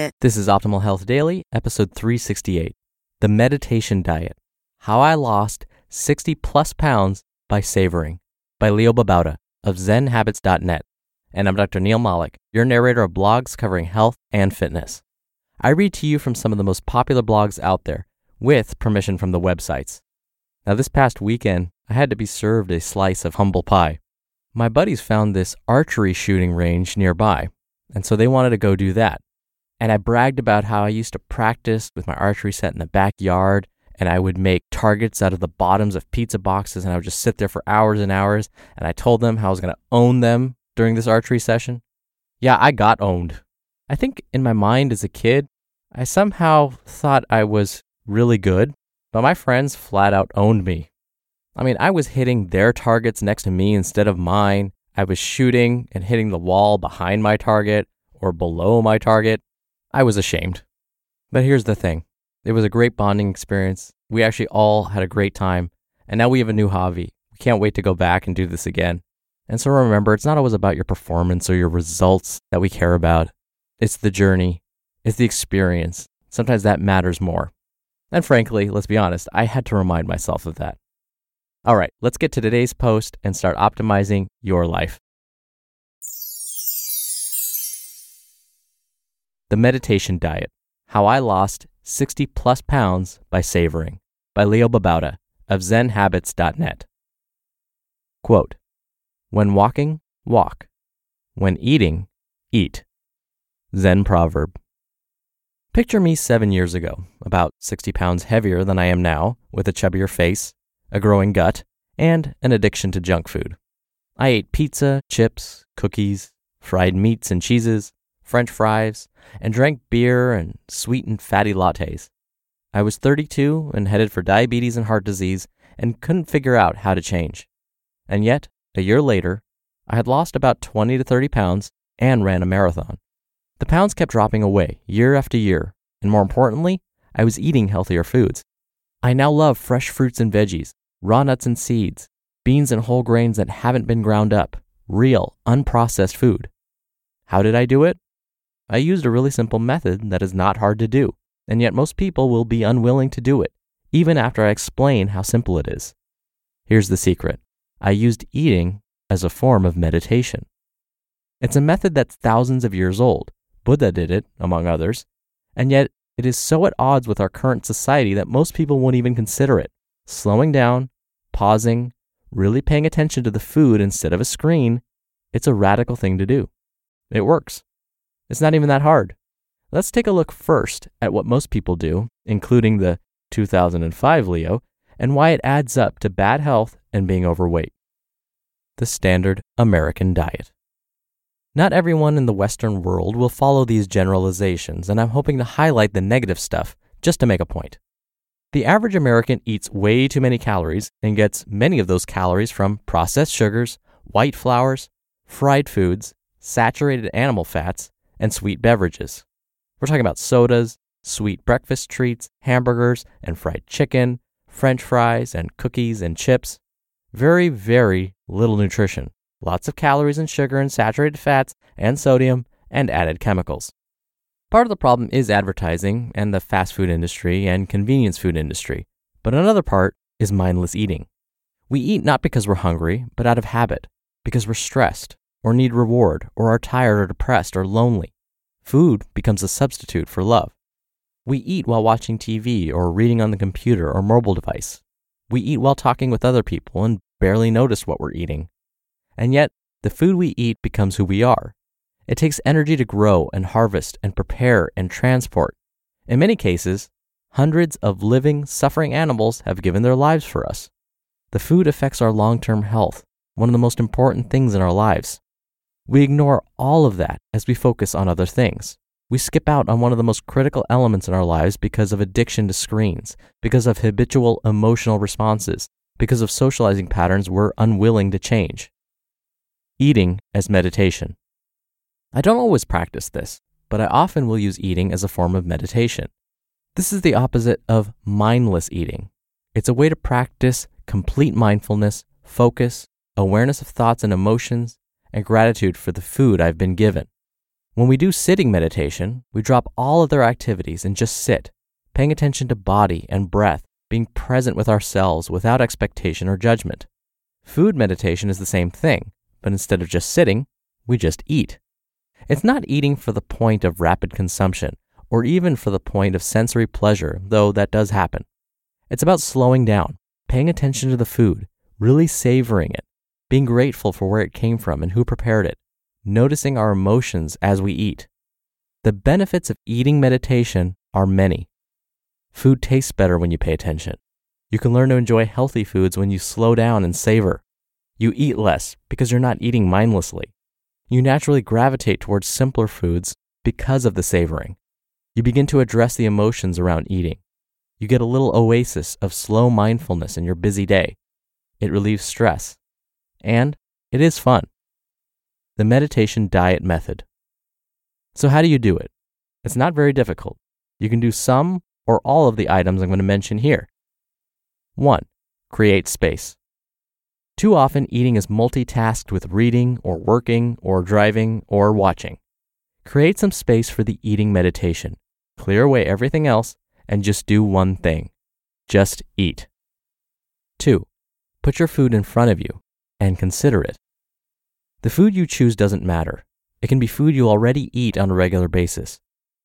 This is Optimal Health Daily, episode 368 The Meditation Diet How I Lost 60 Plus Pounds by Savoring by Leo Babauta of ZenHabits.net. And I'm Dr. Neal Malik, your narrator of blogs covering health and fitness. I read to you from some of the most popular blogs out there, with permission from the websites. Now, this past weekend, I had to be served a slice of humble pie. My buddies found this archery shooting range nearby, and so they wanted to go do that. And I bragged about how I used to practice with my archery set in the backyard. And I would make targets out of the bottoms of pizza boxes. And I would just sit there for hours and hours. And I told them how I was going to own them during this archery session. Yeah, I got owned. I think in my mind as a kid, I somehow thought I was really good, but my friends flat out owned me. I mean, I was hitting their targets next to me instead of mine. I was shooting and hitting the wall behind my target or below my target. I was ashamed. But here's the thing it was a great bonding experience. We actually all had a great time. And now we have a new hobby. We can't wait to go back and do this again. And so remember, it's not always about your performance or your results that we care about. It's the journey, it's the experience. Sometimes that matters more. And frankly, let's be honest, I had to remind myself of that. All right, let's get to today's post and start optimizing your life. The Meditation Diet How I Lost 60 Plus Pounds by Savoring by Leo Babauta of ZenHabits.net. Quote When walking, walk. When eating, eat. Zen proverb. Picture me seven years ago, about 60 pounds heavier than I am now, with a chubbier face, a growing gut, and an addiction to junk food. I ate pizza, chips, cookies, fried meats and cheeses, french fries, and drank beer and sweetened fatty lattes. I was 32 and headed for diabetes and heart disease and couldn't figure out how to change. And yet, a year later, I had lost about 20 to 30 pounds and ran a marathon. The pounds kept dropping away year after year, and more importantly, I was eating healthier foods. I now love fresh fruits and veggies, raw nuts and seeds, beans and whole grains that haven't been ground up, real, unprocessed food. How did I do it? I used a really simple method that is not hard to do, and yet most people will be unwilling to do it, even after I explain how simple it is. Here's the secret I used eating as a form of meditation. It's a method that's thousands of years old. Buddha did it, among others, and yet it is so at odds with our current society that most people won't even consider it. Slowing down, pausing, really paying attention to the food instead of a screen, it's a radical thing to do. It works. It's not even that hard. Let's take a look first at what most people do, including the 2005 Leo, and why it adds up to bad health and being overweight. The standard American diet. Not everyone in the Western world will follow these generalizations, and I'm hoping to highlight the negative stuff just to make a point. The average American eats way too many calories and gets many of those calories from processed sugars, white flours, fried foods, saturated animal fats, and sweet beverages. We're talking about sodas, sweet breakfast treats, hamburgers and fried chicken, french fries and cookies and chips. Very, very little nutrition. Lots of calories and sugar and saturated fats and sodium and added chemicals. Part of the problem is advertising and the fast food industry and convenience food industry, but another part is mindless eating. We eat not because we're hungry, but out of habit, because we're stressed, or need reward, or are tired or depressed or lonely. Food becomes a substitute for love. We eat while watching TV or reading on the computer or mobile device. We eat while talking with other people and barely notice what we're eating. And yet, the food we eat becomes who we are. It takes energy to grow and harvest and prepare and transport. In many cases, hundreds of living, suffering animals have given their lives for us. The food affects our long term health, one of the most important things in our lives. We ignore all of that as we focus on other things. We skip out on one of the most critical elements in our lives because of addiction to screens, because of habitual emotional responses, because of socializing patterns we're unwilling to change. Eating as meditation. I don't always practice this, but I often will use eating as a form of meditation. This is the opposite of mindless eating. It's a way to practice complete mindfulness, focus, awareness of thoughts and emotions, and gratitude for the food I've been given. When we do sitting meditation, we drop all other activities and just sit, paying attention to body and breath, being present with ourselves without expectation or judgment. Food meditation is the same thing, but instead of just sitting, we just eat. It's not eating for the point of rapid consumption or even for the point of sensory pleasure, though that does happen. It's about slowing down, paying attention to the food, really savoring it, being grateful for where it came from and who prepared it, noticing our emotions as we eat. The benefits of eating meditation are many. Food tastes better when you pay attention. You can learn to enjoy healthy foods when you slow down and savor. You eat less because you're not eating mindlessly. You naturally gravitate towards simpler foods because of the savoring. You begin to address the emotions around eating. You get a little oasis of slow mindfulness in your busy day. It relieves stress. And it is fun. The meditation diet method. So, how do you do it? It's not very difficult. You can do some or all of the items I'm going to mention here. 1. Create space. Too often, eating is multitasked with reading or working or driving or watching. Create some space for the eating meditation. Clear away everything else and just do one thing just eat. 2. Put your food in front of you and consider it. The food you choose doesn't matter. It can be food you already eat on a regular basis.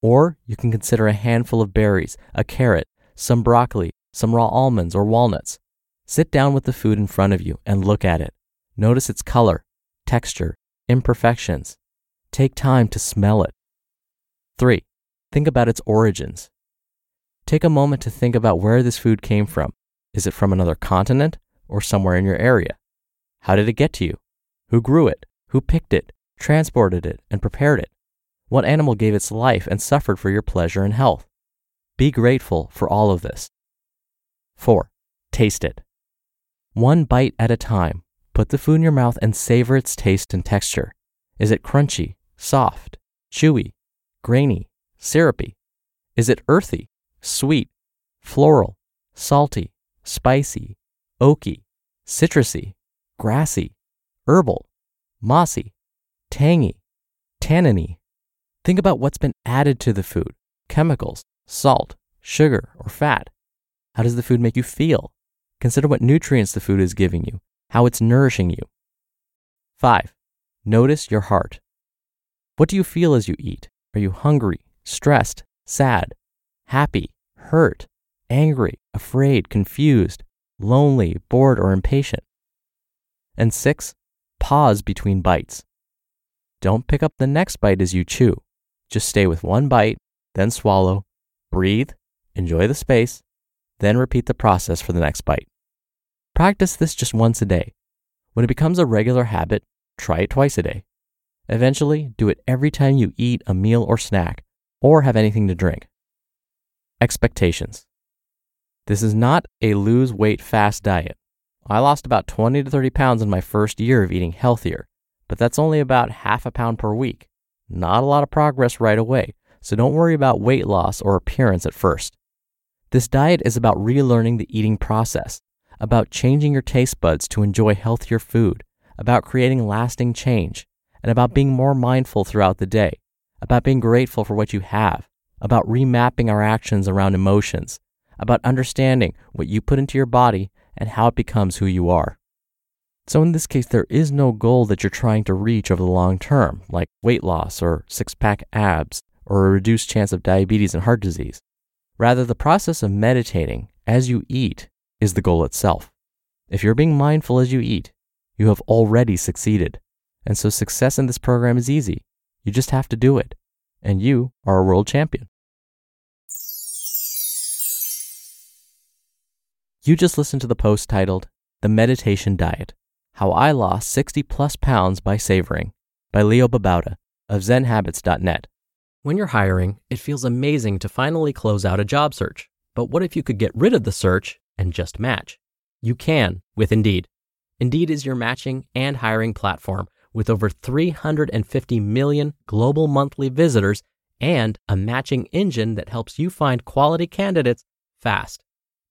Or you can consider a handful of berries, a carrot, some broccoli, some raw almonds or walnuts. Sit down with the food in front of you and look at it. Notice its color, texture, imperfections. Take time to smell it. 3. Think about its origins. Take a moment to think about where this food came from. Is it from another continent or somewhere in your area? How did it get to you? Who grew it? Who picked it, transported it, and prepared it? What animal gave its life and suffered for your pleasure and health? Be grateful for all of this. 4. Taste it. One bite at a time, put the food in your mouth and savor its taste and texture. Is it crunchy, soft, chewy, grainy, syrupy? Is it earthy, sweet, floral, salty, spicy, oaky, citrusy, grassy, herbal, mossy, tangy, tanniny. Think about what's been added to the food chemicals, salt, sugar, or fat. How does the food make you feel? Consider what nutrients the food is giving you, how it's nourishing you. 5. Notice your heart. What do you feel as you eat? Are you hungry, stressed, sad, happy, hurt, angry, afraid, confused, lonely, bored, or impatient. And six, pause between bites. Don't pick up the next bite as you chew. Just stay with one bite, then swallow, breathe, enjoy the space, then repeat the process for the next bite. Practice this just once a day. When it becomes a regular habit, try it twice a day. Eventually, do it every time you eat a meal or snack or have anything to drink. Expectations. This is not a lose weight fast diet. I lost about 20 to 30 pounds in my first year of eating healthier, but that's only about half a pound per week. Not a lot of progress right away, so don't worry about weight loss or appearance at first. This diet is about relearning the eating process, about changing your taste buds to enjoy healthier food, about creating lasting change, and about being more mindful throughout the day, about being grateful for what you have, about remapping our actions around emotions, about understanding what you put into your body and how it becomes who you are. So, in this case, there is no goal that you're trying to reach over the long term, like weight loss or six pack abs or a reduced chance of diabetes and heart disease. Rather, the process of meditating as you eat is the goal itself. If you're being mindful as you eat, you have already succeeded. And so, success in this program is easy. You just have to do it. And you are a world champion. You just listened to the post titled The Meditation Diet How I Lost 60 Plus Pounds by Savoring by Leo Babauta of ZenHabits.net. When you're hiring, it feels amazing to finally close out a job search. But what if you could get rid of the search and just match? You can with Indeed. Indeed is your matching and hiring platform with over 350 million global monthly visitors and a matching engine that helps you find quality candidates fast.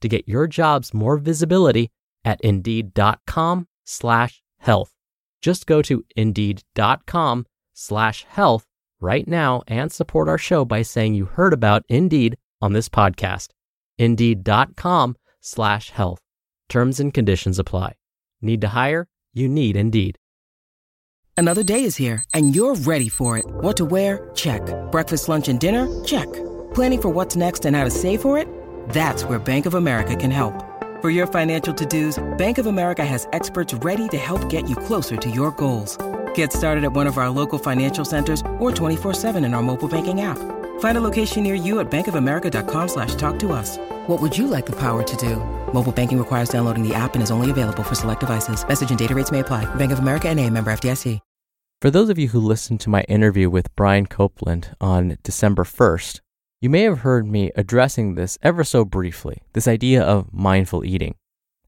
to get your jobs more visibility at indeed.com slash health. Just go to indeed.com slash health right now and support our show by saying you heard about Indeed on this podcast. Indeed.com slash health. Terms and conditions apply. Need to hire? You need Indeed. Another day is here and you're ready for it. What to wear? Check. Breakfast, lunch, and dinner? Check. Planning for what's next and how to save for it? That's where Bank of America can help. For your financial to-dos, Bank of America has experts ready to help get you closer to your goals. Get started at one of our local financial centers or 24-7 in our mobile banking app. Find a location near you at bankofamerica.com slash talk to us. What would you like the power to do? Mobile banking requires downloading the app and is only available for select devices. Message and data rates may apply. Bank of America and a member FDIC. For those of you who listened to my interview with Brian Copeland on December 1st, you may have heard me addressing this ever so briefly this idea of mindful eating.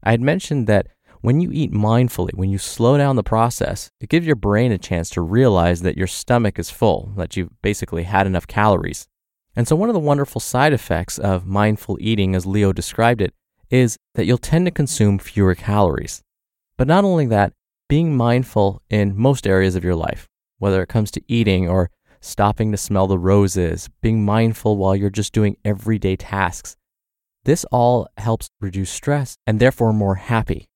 I had mentioned that when you eat mindfully, when you slow down the process, it gives your brain a chance to realize that your stomach is full, that you've basically had enough calories. And so, one of the wonderful side effects of mindful eating, as Leo described it, is that you'll tend to consume fewer calories. But not only that, being mindful in most areas of your life, whether it comes to eating or stopping to smell the roses, being mindful while you're just doing everyday tasks. This all helps reduce stress and therefore more happy.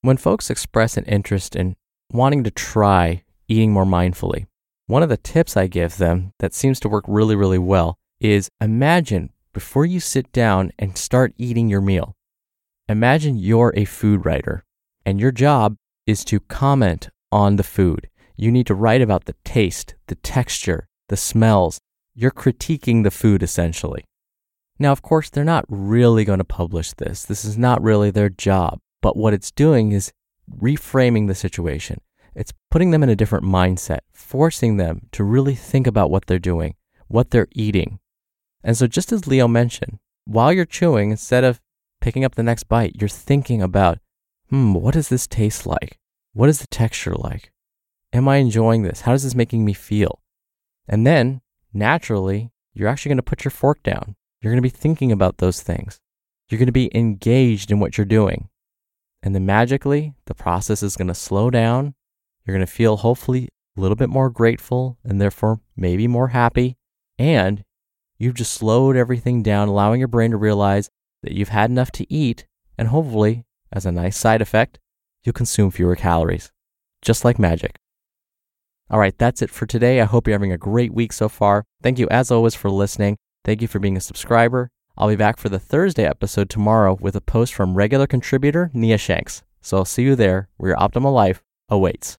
When folks express an interest in wanting to try eating more mindfully, one of the tips I give them that seems to work really, really well is imagine before you sit down and start eating your meal, imagine you're a food writer and your job is to comment on the food. You need to write about the taste, the texture, the smells. You're critiquing the food essentially. Now, of course, they're not really going to publish this. This is not really their job. But what it's doing is reframing the situation. It's putting them in a different mindset, forcing them to really think about what they're doing, what they're eating. And so, just as Leo mentioned, while you're chewing, instead of picking up the next bite, you're thinking about, hmm, what does this taste like? What is the texture like? Am I enjoying this? How is this making me feel? And then naturally, you're actually going to put your fork down. You're going to be thinking about those things. You're going to be engaged in what you're doing. And then magically, the process is going to slow down. You're going to feel hopefully a little bit more grateful and therefore maybe more happy. And you've just slowed everything down, allowing your brain to realize that you've had enough to eat. And hopefully, as a nice side effect, you'll consume fewer calories, just like magic. All right, that's it for today. I hope you're having a great week so far. Thank you, as always, for listening. Thank you for being a subscriber. I'll be back for the Thursday episode tomorrow with a post from regular contributor Nia Shanks. So I'll see you there where your optimal life awaits.